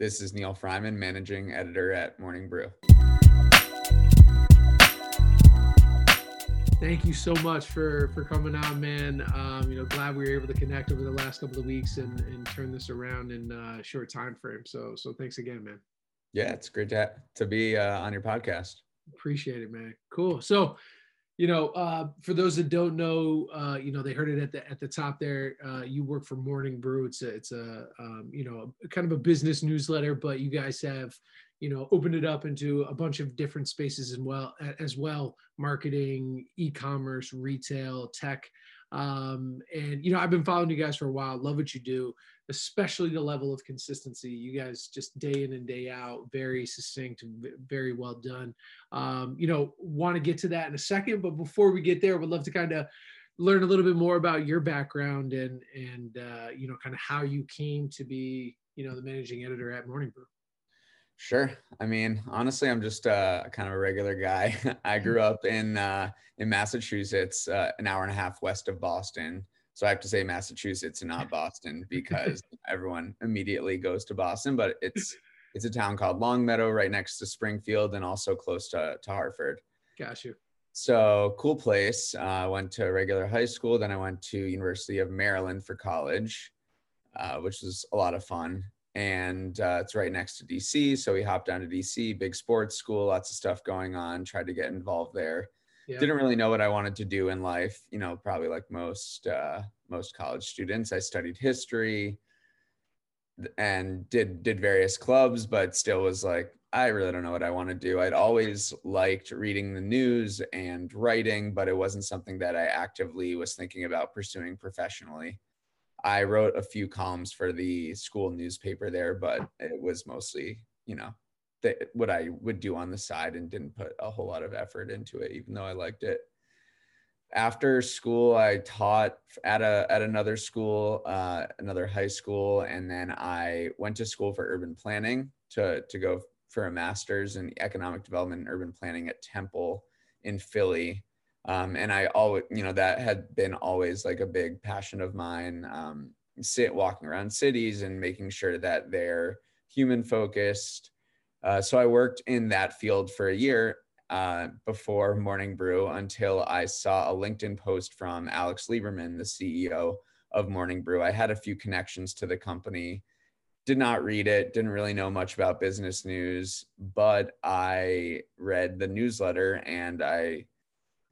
This is Neal Freyman, managing editor at Morning Brew. Thank you so much for for coming on, man. Um, you know, glad we were able to connect over the last couple of weeks and and turn this around in a short time frame. So so thanks again, man. Yeah, it's great to to be uh, on your podcast. Appreciate it, man. Cool. So you know, uh, for those that don't know, uh, you know, they heard it at the at the top there. Uh, you work for Morning Brew. It's a it's a um, you know kind of a business newsletter, but you guys have you know opened it up into a bunch of different spaces as well as well marketing, e-commerce, retail, tech. Um, and you know, I've been following you guys for a while. Love what you do, especially the level of consistency. You guys just day in and day out, very succinct, very well done. Um, you know, want to get to that in a second, but before we get there, I would love to kind of learn a little bit more about your background and and uh, you know, kind of how you came to be, you know, the managing editor at Morning Brew. Sure. I mean, honestly, I'm just uh, kind of a regular guy. I grew up in uh, in Massachusetts, uh, an hour and a half west of Boston. So I have to say Massachusetts and not Boston because everyone immediately goes to Boston. But it's it's a town called Longmeadow, right next to Springfield, and also close to to Hartford. Got you. So cool place. Uh, I went to regular high school, then I went to University of Maryland for college, uh, which was a lot of fun and uh, it's right next to DC. So we hopped down to DC, big sports school, lots of stuff going on. Tried to get involved there. Yeah. Didn't really know what I wanted to do in life. You know, probably like most uh, most college students. I studied history and did did various clubs, but still was like, I really don't know what I want to do. I'd always liked reading the news and writing, but it wasn't something that I actively was thinking about pursuing professionally. I wrote a few columns for the school newspaper there, but it was mostly, you know, the, what I would do on the side and didn't put a whole lot of effort into it, even though I liked it. After school, I taught at a at another school, uh, another high school, and then I went to school for urban planning to to go for a master's in economic development and urban planning at Temple in Philly um, and I always, you know, that had been always like a big passion of mine. Um, sit walking around cities and making sure that they're human focused. Uh, so I worked in that field for a year uh, before Morning Brew until I saw a LinkedIn post from Alex Lieberman, the CEO of Morning Brew. I had a few connections to the company, did not read it, didn't really know much about business news, but I read the newsletter and I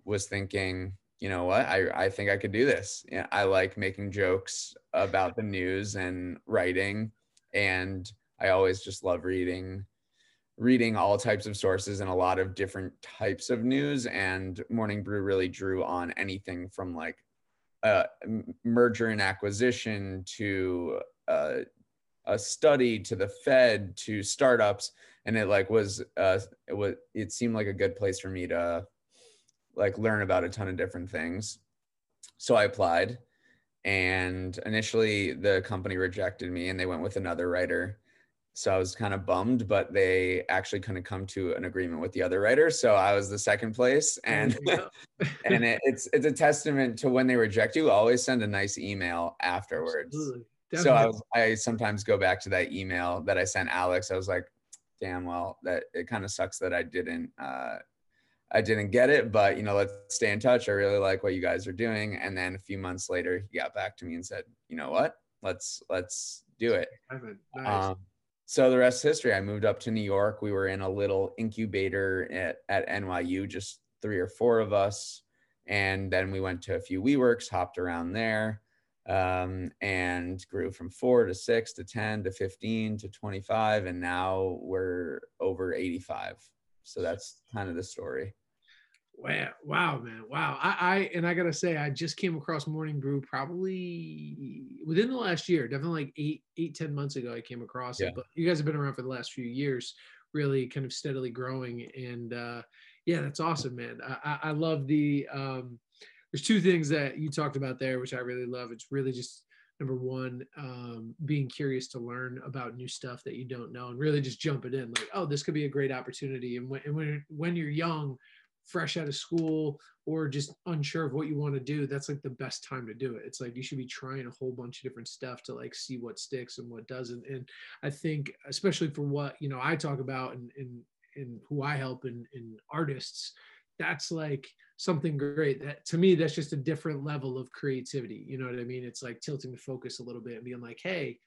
was thinking, you know what, I, I think I could do this. I like making jokes about the news and writing. And I always just love reading reading all types of sources and a lot of different types of news and morning brew really drew on anything from like uh, merger and acquisition to uh, a study to the fed to startups and it like was uh, it was it seemed like a good place for me to like learn about a ton of different things. So I applied and initially the company rejected me and they went with another writer. So I was kind of bummed, but they actually couldn't come to an agreement with the other writer. So I was the second place. And and it, it's it's a testament to when they reject you, always send a nice email afterwards. So I was I sometimes go back to that email that I sent Alex. I was like, damn well, that it kind of sucks that I didn't uh, I didn't get it, but you know, let's stay in touch. I really like what you guys are doing. And then a few months later, he got back to me and said, you know what? Let's let's do it. Nice. Um, so the rest is history. I moved up to New York. We were in a little incubator at, at NYU, just three or four of us. And then we went to a few WeWorks, hopped around there, um, and grew from four to six to 10 to 15 to 25. And now we're over 85. So that's kind of the story. Wow, wow, man, wow! I, I and I gotta say, I just came across Morning Brew probably within the last year, definitely like eight, eight, ten months ago. I came across yeah. it, but you guys have been around for the last few years, really kind of steadily growing, and uh, yeah, that's awesome, man. I, I love the. Um, there's two things that you talked about there, which I really love. It's really just number one, um, being curious to learn about new stuff that you don't know, and really just jump it in, like, oh, this could be a great opportunity. And when and when when you're young fresh out of school or just unsure of what you want to do, that's like the best time to do it. It's like you should be trying a whole bunch of different stuff to like see what sticks and what doesn't. And I think, especially for what you know, I talk about and and and who I help in in artists, that's like something great. That to me, that's just a different level of creativity. You know what I mean? It's like tilting the focus a little bit and being like, hey,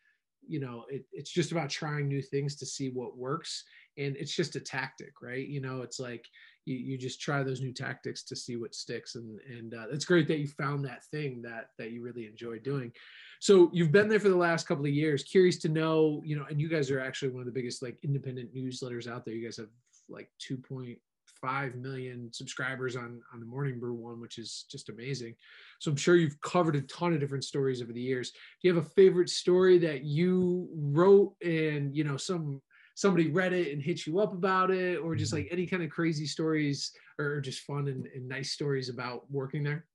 you know, it, it's just about trying new things to see what works. And it's just a tactic, right? You know, it's like you, you just try those new tactics to see what sticks. And and uh, it's great that you found that thing that that you really enjoy doing. So you've been there for the last couple of years. Curious to know you know and you guys are actually one of the biggest like independent newsletters out there. You guys have like 2.5 million subscribers on on the morning brew one which is just amazing. So i'm sure you've covered a ton of different stories over the years. Do you have a favorite story that you wrote and you know some somebody read it and hit you up about it or just mm-hmm. like any kind of crazy stories or just fun and, and nice stories about working there?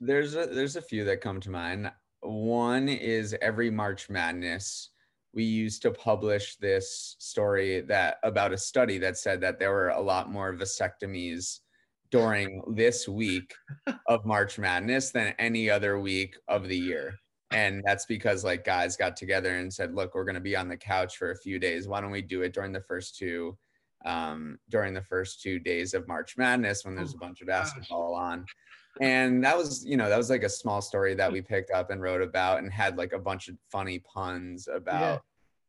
There's a there's a few that come to mind. One is every march madness we used to publish this story that about a study that said that there were a lot more vasectomies during this week of March Madness than any other week of the year and that's because like guys got together and said look we're going to be on the couch for a few days. Why don't we do it during the first two um, during the first two days of march madness when there's a oh bunch of basketball on? And that was you know that was like a small story that we picked up and wrote about and had like a bunch of funny puns about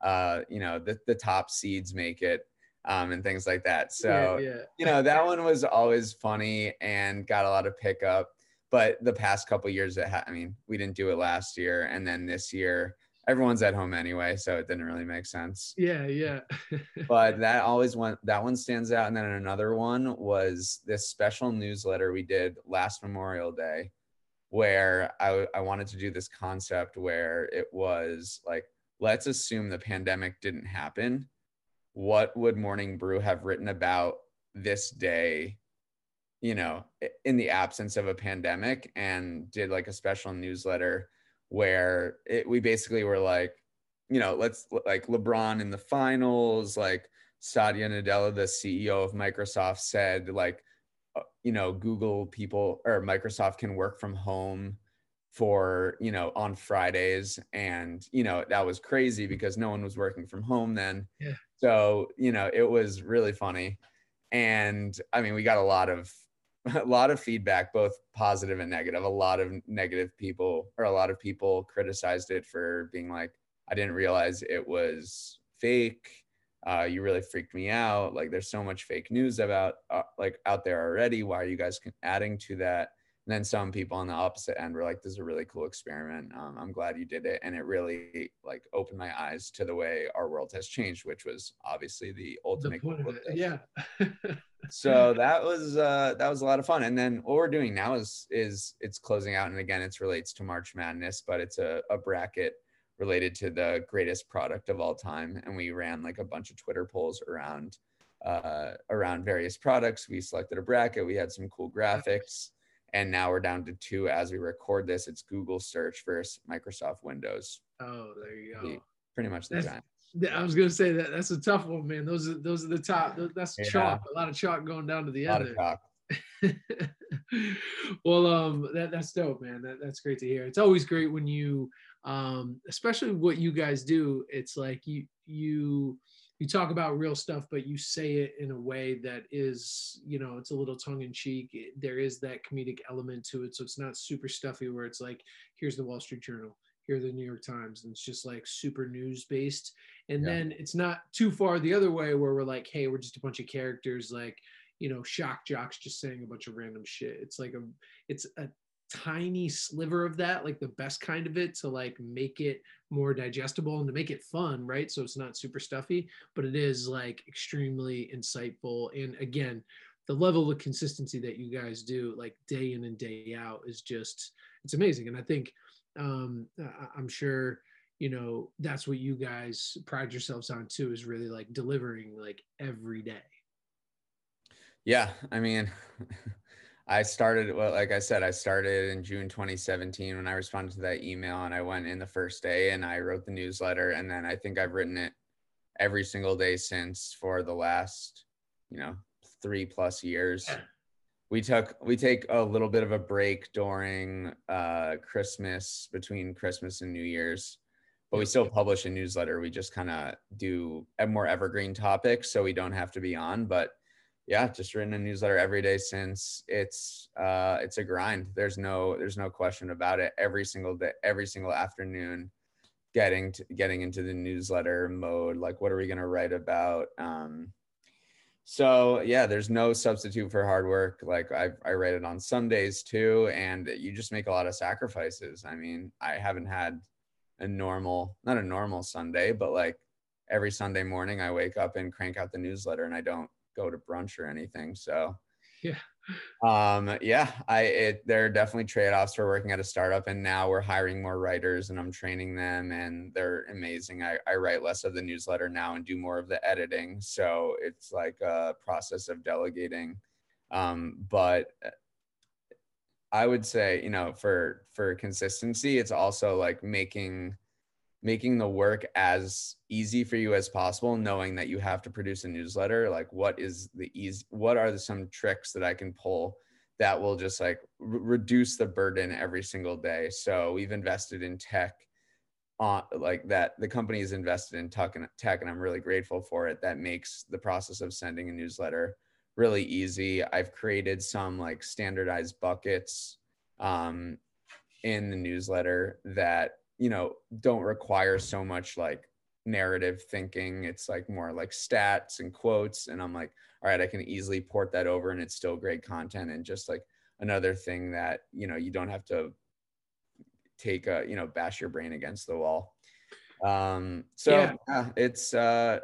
yeah. uh you know the, the top seeds make it um and things like that. So yeah, yeah. you know that one was always funny and got a lot of pickup but the past couple years that ha- i mean we didn't do it last year and then this year everyone's at home anyway so it didn't really make sense. Yeah yeah. But that always went that one stands out and then another one was this special newsletter we did last memorial day where I, I wanted to do this concept where it was like let's assume the pandemic didn't happen. What would morning brew have written about this day you know, in the absence of a pandemic and did like a special newsletter where it, we basically were like, you know, let's like LeBron in the finals, like Satya Nadella, the CEO of Microsoft said like, uh, you know, Google people or Microsoft can work from home for, you know, on Fridays. And, you know, that was crazy because no one was working from home then. Yeah. So, you know, it was really funny. And I mean, we got a lot of a lot of feedback, both positive and negative. A lot of negative people, or a lot of people criticized it for being like, I didn't realize it was fake. Uh, you really freaked me out. Like, there's so much fake news about uh, like out there already. Why are you guys adding to that? And then some people on the opposite end were like, "This is a really cool experiment. Um, I'm glad you did it." And it really like opened my eyes to the way our world has changed, which was obviously the ultimate. The yeah. so that was uh, that was a lot of fun. And then what we're doing now is is it's closing out, and again, it relates to March Madness, but it's a, a bracket related to the greatest product of all time, and we ran like a bunch of Twitter polls around uh, around various products. We selected a bracket. We had some cool graphics and now we're down to two as we record this. It's Google search versus Microsoft Windows. Oh, there you go. Pretty much the time. I was gonna say that that's a tough one, man. Those are those are the top. That's yeah. chalk. A lot of chalk going down to the a end. Well, um, that that's dope, man. That, that's great to hear. It's always great when you, um, especially what you guys do. It's like you you you talk about real stuff, but you say it in a way that is, you know, it's a little tongue in cheek. There is that comedic element to it. So it's not super stuffy where it's like, here's the Wall Street Journal, here the New York Times. And it's just like super news based. And yeah. then it's not too far the other way where we're like, hey, we're just a bunch of characters like, you know, shock jocks just saying a bunch of random shit. It's like a, it's a tiny sliver of that, like the best kind of it, to like make it more digestible and to make it fun, right? So it's not super stuffy, but it is like extremely insightful. And again, the level of consistency that you guys do, like day in and day out, is just it's amazing. And I think um, I'm sure you know that's what you guys pride yourselves on too, is really like delivering like every day. Yeah, I mean. I started, well, like I said, I started in June 2017 when I responded to that email and I went in the first day and I wrote the newsletter. And then I think I've written it every single day since for the last, you know, three plus years. we took we take a little bit of a break during uh, Christmas between Christmas and New Year's, but we still publish a newsletter. We just kind of do a more evergreen topics, so we don't have to be on. But yeah, just written a newsletter every day since it's uh, it's a grind. There's no there's no question about it. Every single day, every single afternoon, getting to, getting into the newsletter mode. Like, what are we gonna write about? Um, so yeah, there's no substitute for hard work. Like I, I write it on Sundays too, and you just make a lot of sacrifices. I mean, I haven't had a normal, not a normal Sunday, but like every Sunday morning, I wake up and crank out the newsletter, and I don't go to brunch or anything. So yeah, um, yeah, I it there are definitely trade-offs for working at a startup, and now we're hiring more writers, and I'm training them, and they're amazing. I, I write less of the newsletter now and do more of the editing, so it's like a process of delegating. Um, but uh, I would say, you know, for for consistency, it's also like making making the work as easy for you as possible knowing that you have to produce a newsletter like what is the easy what are the, some tricks that i can pull that will just like r- reduce the burden every single day? So we've invested in tech on like that the company is invested in tech and tech and i'm really grateful for it that makes the process of sending a newsletter really easy. I've created some like standardized buckets um, in the newsletter that you know don't require so much like narrative thinking. It's like more like stats and quotes and i'm like all right i can easily port that over and it's still great content. And just like another thing that you know you don't have to take a you know bash your brain against the wall um so yeah. yeah. it's uh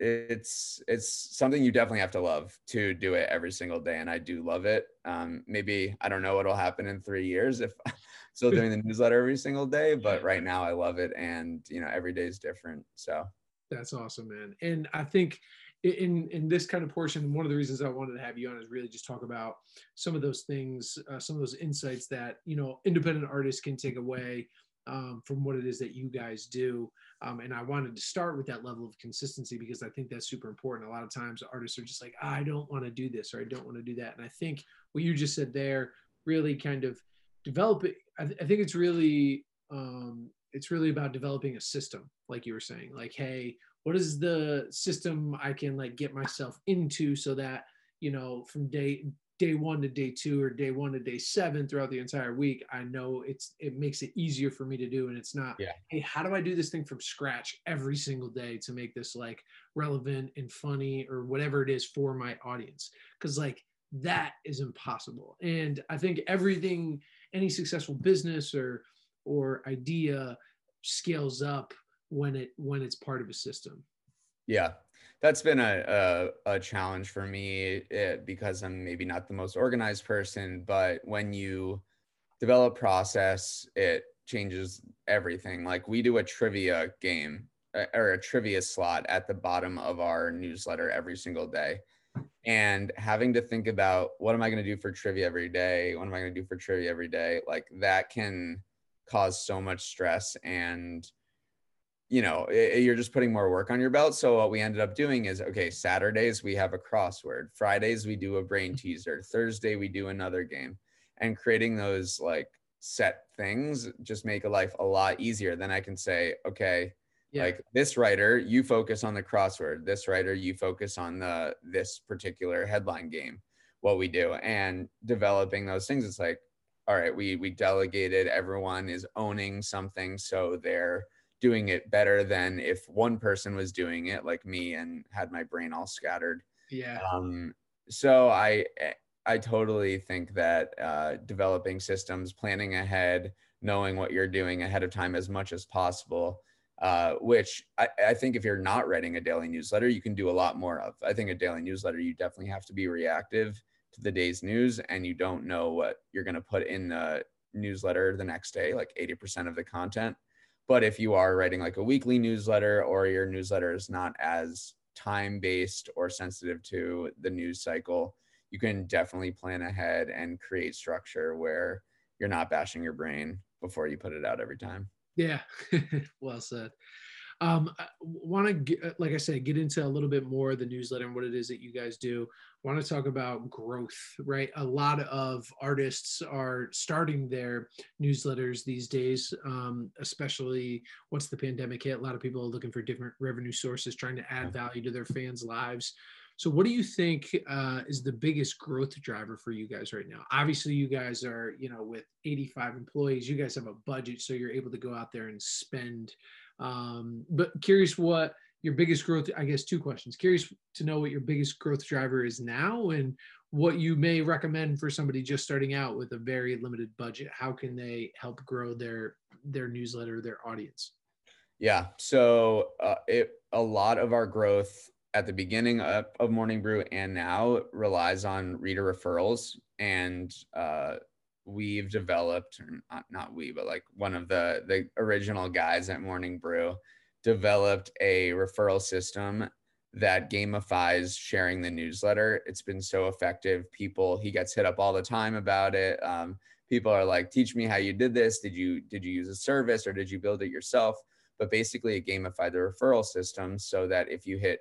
it's it's something you definitely have to love to do it every single day and i do love it um maybe i don't know what'll happen in three years if still doing the newsletter every single day but right now i love it and you know every day is different so that's awesome man and i think in in this kind of portion one of the reasons i wanted to have you on is really just talk about some of those things uh, some of those insights that you know independent artists can take away um, from what it is that you guys do. Um, and I wanted to start with that level of consistency because I think that's super important. A lot of times artists are just like, I don't want to do this or I don't want to do that. And I think what you just said there really kind of developing, I, th- I think it's really, um, it's really about developing a system, like you were saying, like, hey, what is the system I can like get myself into so that, you know, from day day one to day two or day one to day seven throughout the entire week i know it's it makes it easier for me to do and it's not yeah. hey how do i do this thing from scratch every single day to make this like relevant and funny or whatever it is for my audience? Because like that is impossible. And i think everything any successful business or or idea scales up when it when it's part of a system. Yeah that's been a, a, a challenge for me eh, because I'm maybe not the most organized person, but when you develop process, it changes everything. Like we do a trivia game eh, or a trivia slot at the bottom of our newsletter every single day. And having to think about what am I going to do for trivia every day? What am I going to do for trivia every day? Like that can cause so much stress and you know it, you're just putting more work on your belt. So what we ended up doing is okay saturdays we have a crossword. Fridays we do a brain mm-hmm. teaser. Thursday we do another game. And creating those like set things just make a life a lot easier. Then i can say okay yeah. like this writer you focus on the crossword. This writer you focus on the this particular headline game what we do. And developing those things it's like all right we we delegated. Everyone is owning something so they're doing it better than if one person was doing it like me and had my brain all scattered. Yeah. Um so i i totally think that uh, developing systems planning ahead knowing what you're doing ahead of time as much as possible uh, which I, I think if you're not writing a daily newsletter you can do a lot more of. I think a daily newsletter you definitely have to be reactive to the day's news and you don't know what you're going to put in the newsletter the next day like 80% of the content but if you are writing like a weekly newsletter or your newsletter is not as time based or sensitive to the news cycle, you can definitely plan ahead and create structure where you're not bashing your brain before you put it out every time. Yeah, well said. Um, I want to, like I said, get into a little bit more the newsletter and what it is that you guys do. Want to talk about growth, right? A lot of artists are starting their newsletters these days, um, especially once the pandemic hit. A lot of people are looking for different revenue sources, trying to add value to their fans' lives. So, what do you think uh, is the biggest growth driver for you guys right now? Obviously, you guys are, you know, with 85 employees, you guys have a budget, so you're able to go out there and spend. Um, but curious what your biggest growth, I guess, two questions. Curious to know what your biggest growth driver is now and what you may recommend for somebody just starting out with a very limited budget. How can they help grow their their newsletter, their audience? Yeah. So uh, it a lot of our growth at the beginning of, of Morning Brew and now relies on reader referrals. And uh, we've developed, not, not we, but like one of the, the original guys at Morning Brew developed a referral system that gamifies sharing the newsletter. It's been so effective. People, he gets hit up all the time about it. Um, people are like, teach me how you did this. Did you, did you use a service or did you build it yourself? But basically it gamified the referral system so that if you hit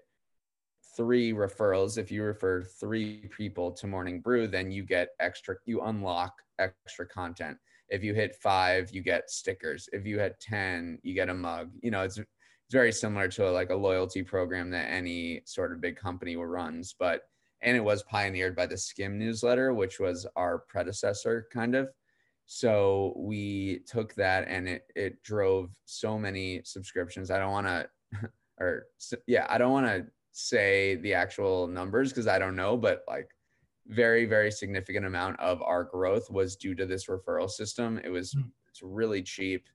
three referrals, if you refer three people to Morning Brew, then you get extra, you unlock extra content. If you hit five, you get stickers. If you hit 10, you get a mug. You know, it's, it's very similar to a, like a loyalty program that any sort of big company runs. But, and it was pioneered by the Skimm newsletter, which was our predecessor kind of. So we took that and it, it drove so many subscriptions. I don't want to, or yeah, I don't want to say the actual numbers because I don't know, but like very very significant amount of our growth was due to this referral system. It was mm. it's really cheap.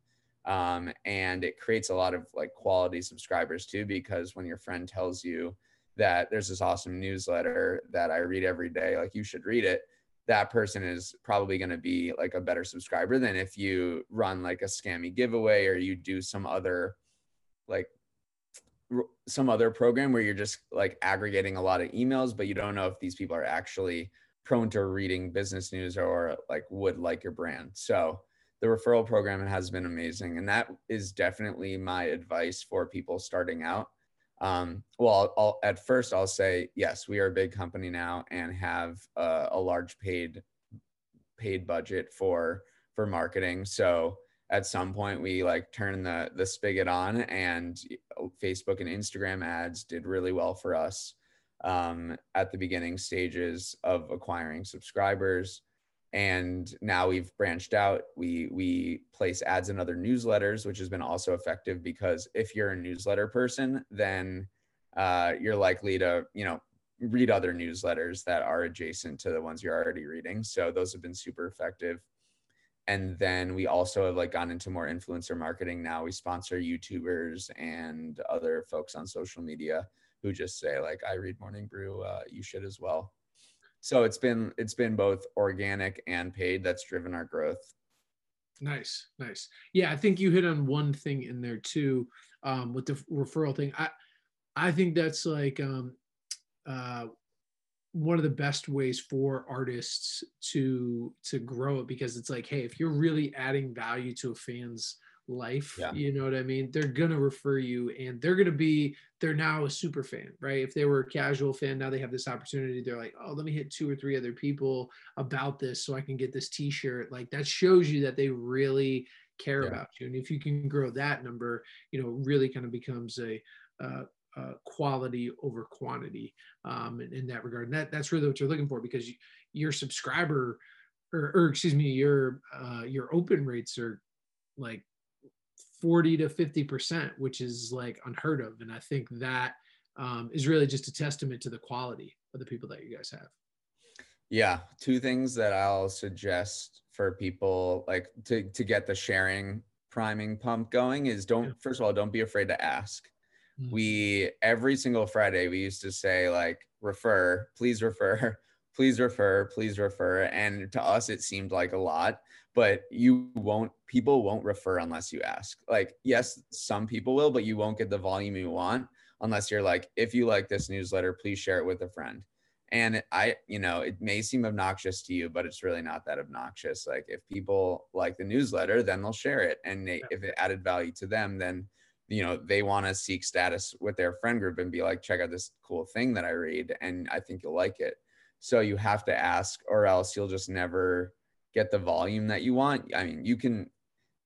Um, and it creates a lot of like quality subscribers too because when your friend tells you that there's this awesome newsletter that I read every day, like you should read it, that person is probably going to be like a better subscriber than if you run like a scammy giveaway or you do some other like some other program where you're just like aggregating a lot of emails, but you don't know if these people are actually prone to reading business news or like would like your brand. So the referral program has been amazing. And that is definitely my advice for people starting out. Um, well, I'll, at first I'll say, yes, we are a big company now and have a, a large paid paid budget for for marketing. So at some point we like turn the the spigot on and facebook and instagram ads did really well for us um, at the beginning stages of acquiring subscribers and now we've branched out. We we place ads in other newsletters which has been also effective because if you're a newsletter person then uh, you're likely to you know read other newsletters that are adjacent to the ones you're already reading. So those have been super effective. And then we also have like gone into more influencer marketing. Now we sponsor youtubers and other folks on social media who just say like i read morning brew uh, you should as well so it's been it's been both organic and paid that's driven our growth. Nice nice. Yeah i think you hit on one thing in there too um, with the referral thing. I i think that's like um, uh, one of the best ways for artists to to grow it because it's like hey if you're really adding value to a fan's life yeah. you know what i mean they're gonna refer you and they're gonna be they're now a super fan right if they were a casual fan now they have this opportunity they're like oh let me hit two or three other people about this so i can get this t-shirt like that shows you that they really care yeah. about you and if you can grow that number you know really kind of becomes a uh, uh, quality over quantity um, in, in, that regard. And that, that's really what you're looking for because you, your subscriber or, or, excuse me, your uh, your open rates are like 40 to 50 percent, which is like unheard of. And I think that um, is really just a testament to the quality of the people that you guys have. Yeah, two things that I'll suggest for people like to to get the sharing priming pump going is don't yeah. first of all don't be afraid to ask Mm-hmm. we every single Friday we used to say like refer, please refer, please refer, please refer. And to us it seemed like a lot, but you won't people won't refer unless you ask. Like, yes, some people will, but you won't get the volume you want unless you're like, if you like this newsletter, please share it with a friend. And I, you know, it may seem obnoxious to you, but it's really not that obnoxious. Like if people like the newsletter, then they'll share it. And they, if it added value to them, then you know they want to seek status with their friend group and be like check out this cool thing that i read and i think you'll like it so you have to ask or else you'll just never get the volume that you want. I mean you can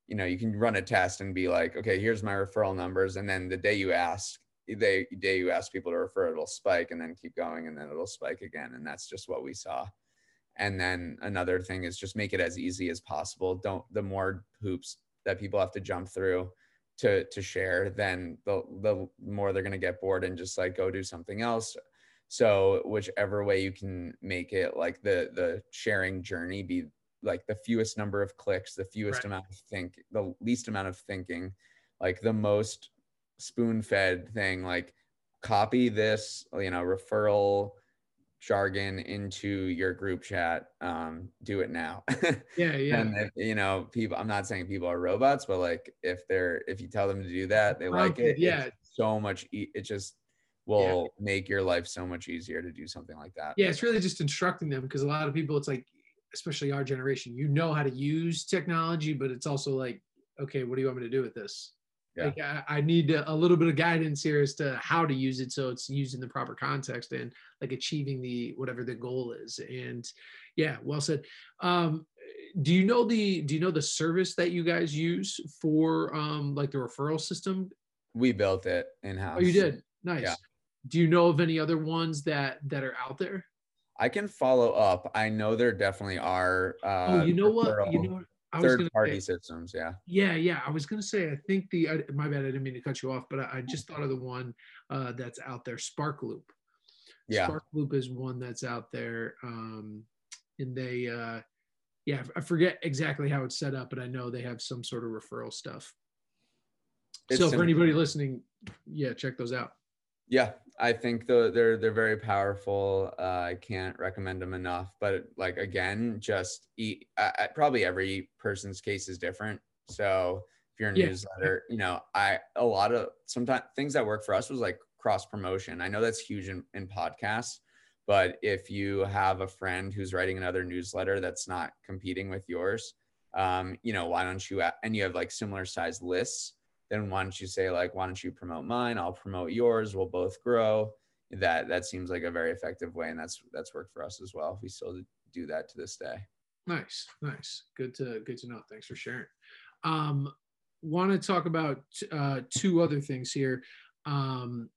you know you can run a test and be like okay here's my referral numbers. And then the day you ask the day you ask people to refer it'll spike and then keep going and then it'll spike again. And that's just what we saw. And then another thing is just make it as easy as possible. Don't the more hoops that people have to jump through to to share then the the more they're going to get bored and just like go do something else so whichever way you can make it like the the sharing journey be like the fewest number of clicks the fewest right. amount of think the least amount of thinking like the most spoon fed thing like copy this you know referral jargon into your group chat um do it now. Yeah yeah. And if, you know people i'm not saying people are robots but like if they're if you tell them to do that they like it yeah. so much it just will yeah. make your life so much easier to do something like that yeah it's really just instructing them because a lot of people it's like especially our generation you know how to use technology but it's also like okay what do you want me to do with this yeah. Like I, I need a, a, little bit of guidance here as to how to use it so it's used in the proper context and like achieving the whatever the goal is. And yeah, well said. Um, do you know the do you know the service that you guys use for um like the referral system? We built it in house. Oh, you did. Nice. Yeah. Do you know of any other ones that that are out there? I can follow up. I know there definitely are. Uh, oh, you know what? You know what? third party say, systems yeah yeah yeah i was going to say i think the I, my bad i didn't mean to cut you off but i, I just thought of the one uh, that's out there Spark Loop. yeah Spark Loop is one that's out there um, and they uh, yeah i forget exactly how it's set up but i know they have some sort of referral stuff it's so for anybody listening yeah check those out yeah I think the, they're they're very powerful. Uh, I can't recommend them enough. But like again, just eat. Uh, probably every person's case is different. So if you're a yeah. newsletter, you know, I a lot of sometimes things that work for us was like cross promotion. I know that's huge in, in podcasts, but if you have a friend who's writing another newsletter that's not competing with yours, um, you know, why don't you? And you have like similar size lists then why don't you say like why don't you promote mine? I'll promote yours. We'll both grow. That that seems like a very effective way and that's that's worked for us as well we still do that to this day. Nice nice. Good to good to know. Thanks for sharing. Um want to talk about uh two other things here. Um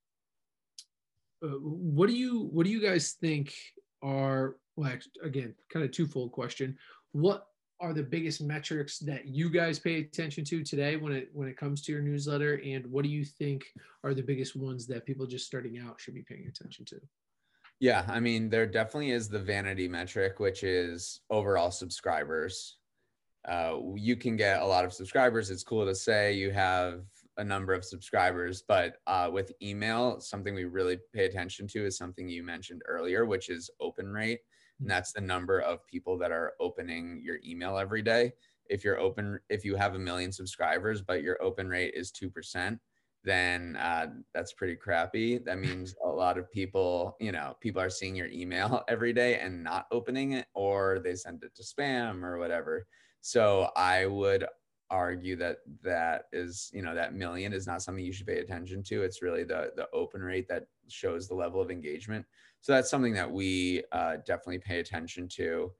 uh, what do you what do you guys think are well again kind of twofold question. What are the biggest metrics that you guys pay attention to today when it when it comes to your newsletter? And what do you think are the biggest ones that people just starting out should be paying attention to? Yeah i mean there definitely is the vanity metric which is overall subscribers. Uh, you can get a lot of subscribers. It's cool to say you have a number of subscribers but uh, with email something we really pay attention to is something you mentioned earlier which is open rate and that's the number of people that are opening your email every day. If you're open if you have a million subscribers but your open rate is 2% then uh, that's pretty crappy. That means a lot of people you know people are seeing your email every day and not opening it or they send it to spam or whatever. So i would argue that that is you know that million is not something you should pay attention to. It's really the the open rate that shows the level of engagement so that's something that we uh, definitely pay attention to.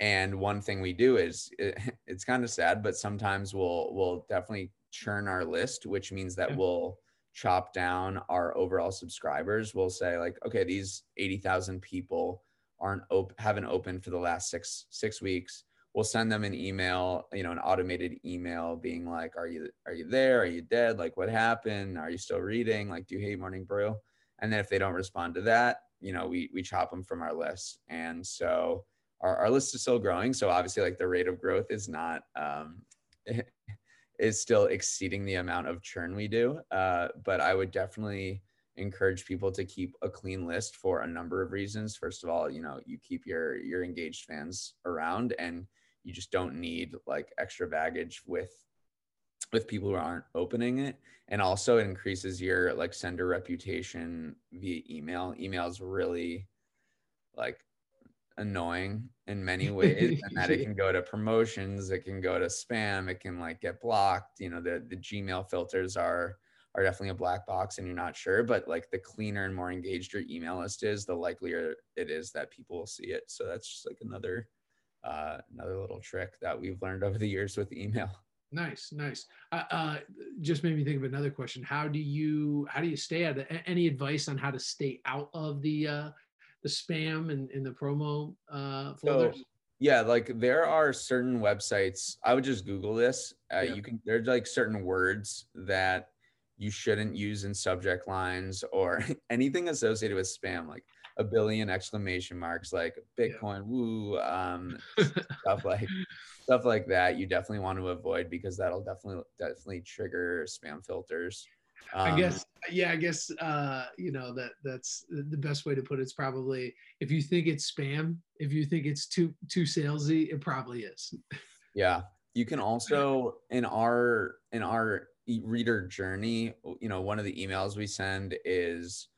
And one thing we do is it, it's kind of sad but sometimes we'll we'll definitely churn our list which means that yeah. we'll chop down our overall subscribers. We'll say like okay these 80,000 people aren't op- haven't opened for the last 6 6 weeks. We'll send them an email you know an automated email being like are you are you there? Are you dead? Like what happened? Are you still reading? Like do you hate morning brew? And then if they don't respond to that you know we we chop them from our list. And so our, our list is still growing. So obviously like the rate of growth is not um is still exceeding the amount of churn we do. Uh but i would definitely encourage people to keep a clean list for a number of reasons. First of all you know you keep your your engaged fans around and you just don't need like extra baggage with with people who aren't opening it and also it increases your like sender reputation via email email is really like annoying in many ways and that it can go to promotions it can go to spam it can like get blocked you know the the gmail filters are are definitely a black box and you're not sure. But like the cleaner and more engaged your email list is, the likelier it is that people will see it. So that's just like another uh, another little trick that we've learned over the years with email. Nice, nice. Uh, uh, just made me think of another question. How do you how do you stay out? Of, any advice on how to stay out of the uh, the spam and in the promo uh, folders? So, yeah, like there are certain websites. I would just Google this. Uh, yeah. You can. There's like certain words that you shouldn't use in subject lines or anything associated with spam, like a billion exclamation marks, like Bitcoin, yeah. woo, um, stuff like stuff like that. You definitely want to avoid because that'll definitely definitely trigger spam filters. Um, I guess, yeah, I guess, uh, you know, that that's the best way to put. It's probably if you think it's spam, if you think it's too too salesy, it probably is. Yeah, you can also in our in our reader journey, you know, one of the emails we send is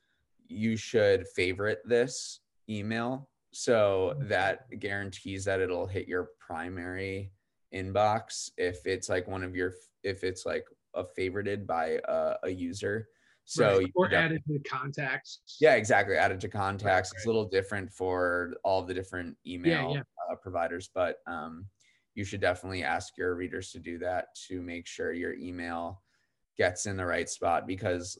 you should favorite this email so mm-hmm. that guarantees that it'll hit your primary inbox if it's like one of your if it's like a favorited by a, a user. So right. or added to contacts. Yeah, exactly. Added to contacts. Right, right. It's a little different for all the different email yeah, yeah. Uh, providers, but um, you should definitely ask your readers to do that to make sure your email gets in the right spot because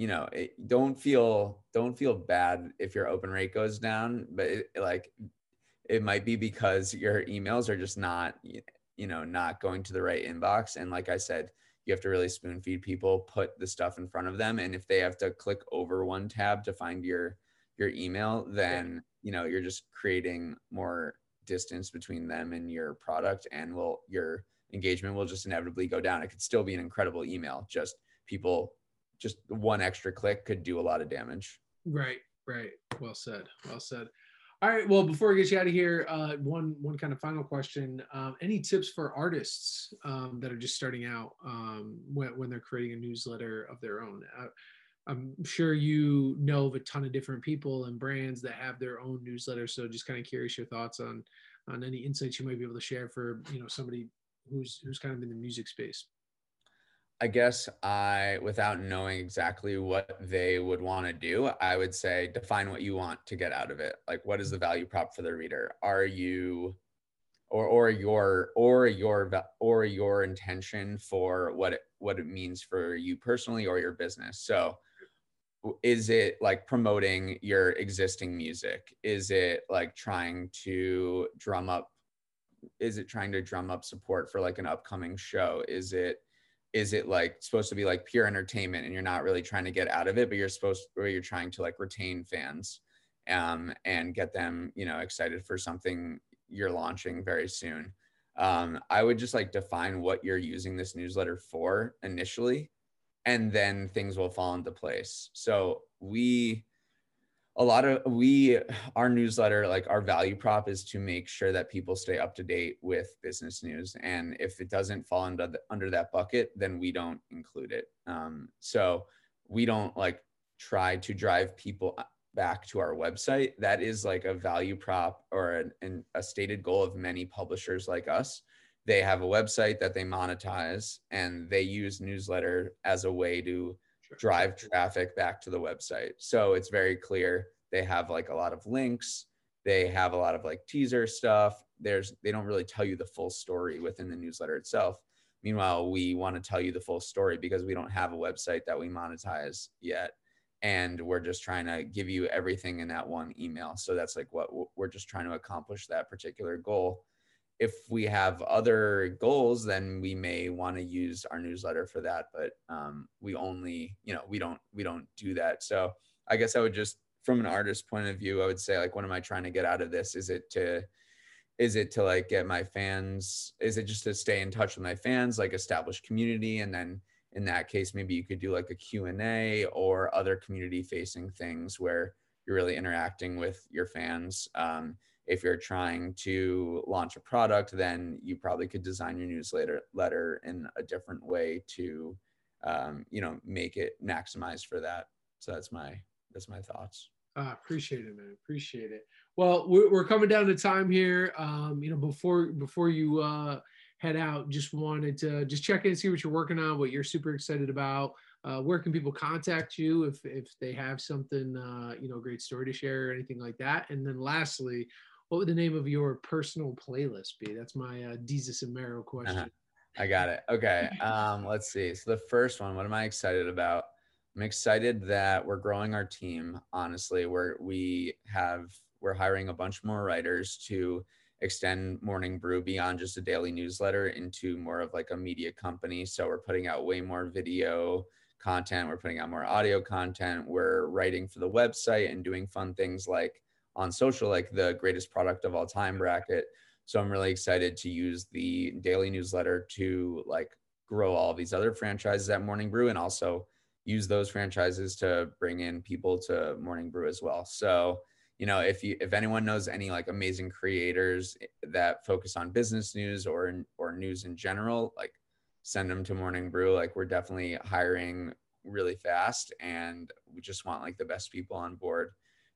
you know it, don't feel don't feel bad if your open rate goes down but it, like it might be because your emails are just not you know not going to the right inbox. And like i said you have to really spoon feed people put the stuff in front of them. And if they have to click over one tab to find your your email then you know you're just creating more distance between them and your product and will your engagement will just inevitably go down. It could still be an incredible email just people just one extra click could do a lot of damage right right well said well said all right. Well, before we get you out of here, uh, one one kind of final question: um, Any tips for artists um, that are just starting out um, when, when they're creating a newsletter of their own? Uh, I'm sure you know of a ton of different people and brands that have their own newsletter. So, just kind of curious your thoughts on on any insights you might be able to share for you know somebody who's who's kind of in the music space. I guess I, without knowing exactly what they would want to do, I would say define what you want to get out of it. Like, what is the value prop for the reader? Are you, or or your or your or your intention for what it, what it means for you personally or your business? So, is it like promoting your existing music? Is it like trying to drum up? Is it trying to drum up support for like an upcoming show? Is it is it like supposed to be like pure entertainment and you're not really trying to get out of it but you're supposed to, or you're trying to like retain fans um, and get them you know excited for something you're launching very soon. Um, i would just like define what you're using this newsletter for initially and then things will fall into place. So we a lot of we our newsletter like our value prop is to make sure that people stay up to date with business news and if it doesn't fall under the, under that bucket then we don't include it. Um, so we don't like try to drive people back to our website. That is like a value prop or an, an, a stated goal of many publishers like us. They have a website that they monetize and they use newsletter as a way to drive traffic back to the website. So it's very clear they have like a lot of links, they have a lot of like teaser stuff. There's they don't really tell you the full story within the newsletter itself. Meanwhile, we want to tell you the full story because we don't have a website that we monetize yet. And we're just trying to give you everything in that one email. So that's like what we're just trying to accomplish that particular goal if we have other goals, then we may want to use our newsletter for that. But um, we only, you know, we don't we don't do that. So I guess I would just, from an artist point of view, I would say like, what am I trying to get out of this? Is it to is it to like get my fans is it just to stay in touch with my fans like establish community and then in that case maybe you could do like a q&a or other community facing things where you're really interacting with your fans um, if you're trying to launch a product, then you probably could design your newsletter letter in a different way to, um, you know, make it maximize for that. So that's my that's my thoughts. Uh, appreciate it, man. Appreciate it. Well, we're, coming down to time here. Um, you know, before before you uh, head out, just wanted to just check in, see what you're working on, what you're super excited about. uh, where can people contact you if if they have something uh, you know great story to share or anything like that and then lastly what would the name of your personal playlist be? That's my uh jesus and Mero question. Uh-huh. i got it. Okay um let's see. So the first one what am i excited about? I'm excited that we're growing our team honestly. Where we have we're hiring a bunch more writers to extend morning brew beyond just a daily newsletter into more of like a media company. So we're putting out way more video content. We're putting out more audio content. We're writing for the website and doing fun things like on social, like the greatest product of all time bracket. So I'm really excited to use the daily newsletter to like grow all these other franchises at Morning Brew and also use those franchises to bring in people to Morning Brew as well. So, you know, if you if anyone knows any like amazing creators that focus on business news or or news in general, like send them to morning brew like we're definitely hiring really fast and we just want like the best people on board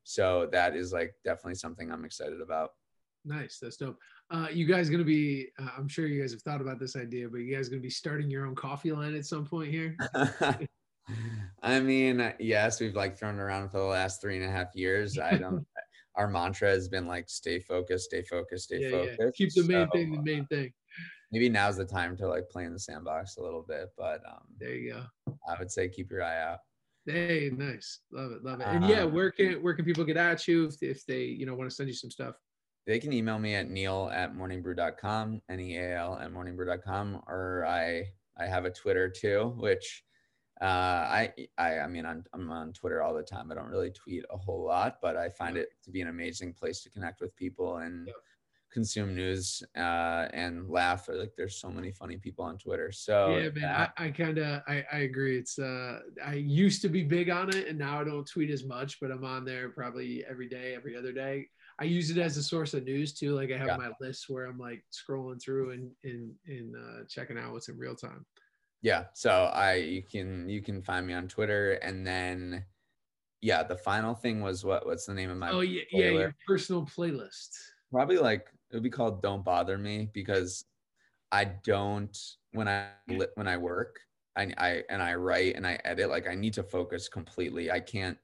so that is like definitely something i'm excited about nice that's dope uh, you guys gonna be uh, i'm sure you guys have thought about this idea but you guys gonna be starting your own coffee line at some point here i mean yes we've like thrown around for the last three and a half years i don't our mantra has been like stay focused stay focused stay yeah, focused yeah. keep the main so, thing the main thing maybe now's the time to like play in the sandbox a little bit. But um, there you go. I would say keep your eye out. Hey, nice, love it, love it. And yeah, um, where can where can people get at you if, if they you know want to send you some stuff? They can email me at neal at morningbrew.com, n-e-a-l at morningbrew.com, or I I have a Twitter too, which uh, I I I mean I'm I'm on Twitter all the time. I don't really tweet a whole lot, but I find it to be an amazing place to connect with people and. Yep consume news uh, and laugh. Like there's so many funny people on Twitter. So yeah, man, uh, I, I kind of I, I agree. It's uh I used to be big on it, and now I don't tweet as much, but I'm on there probably every day, every other day. I use it as a source of news too. Like I have yeah. my list where I'm like scrolling through and and and uh, checking out what's in real time. Yeah, so I you can you can find me on Twitter, and then yeah, the final thing was what what's the name of my oh yeah yeah your personal playlist probably like it would be called "Don't Bother Me" because I don't when I when I work, I, I and I write and I edit. Like I need to focus completely. I can't.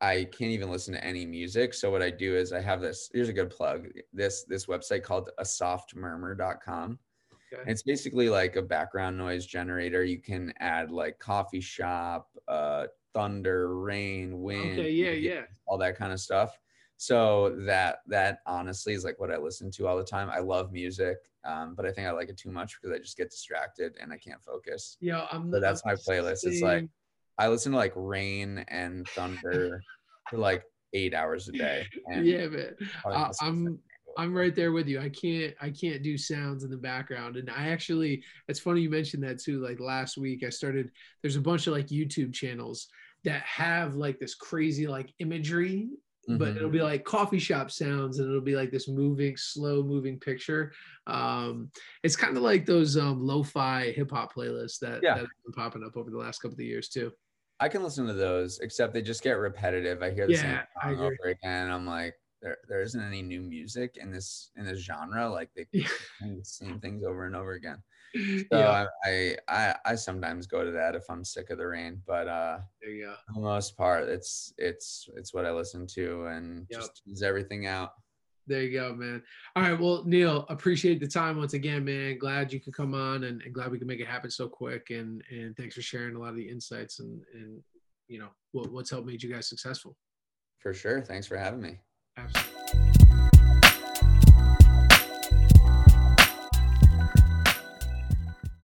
I can't even listen to any music. So what I do is I have this. Here's a good plug. This this website called a asoftmurmur.com. Okay. It's basically like a background noise generator. You can add like coffee shop, uh, thunder, rain, wind, okay, yeah, yeah, all that kind of stuff so that that honestly is like what i listen to all the time i love music um, but i think i like it too much because i just get distracted and i can't focus yeah i'm so that's I'm my playlist it's like i listen to like rain and thunder for like eight hours a day yeah man uh, i'm I'm right there with you. I can't I can't do sounds in the background. And I actually it's funny you mentioned that too. Like last week I started there's a bunch of like YouTube channels that have like this crazy like imagery mm-hmm. but it'll be like coffee shop sounds and it'll be like this moving slow moving picture um it's kind of like those um lo-fi hip-hop playlists that, yeah. that have been popping up over the last couple of years too i can listen to those except they just get repetitive i hear the yeah, same song over again i'm like there, there isn't any new music in this in this genre like they yeah. the same things over and over again so yeah. I, I I sometimes go to that if I'm sick of the rain, but uh, go. For the most part, it's it's it's what I listen to and yep. just tease everything out. There you go, man. All right, well, Neal, appreciate the time once again, man. Glad you could come on and, and glad we could make it happen so quick. And and thanks for sharing a lot of the insights and and you know what, what's helped made you guys successful. For sure. Thanks for having me. Absolutely.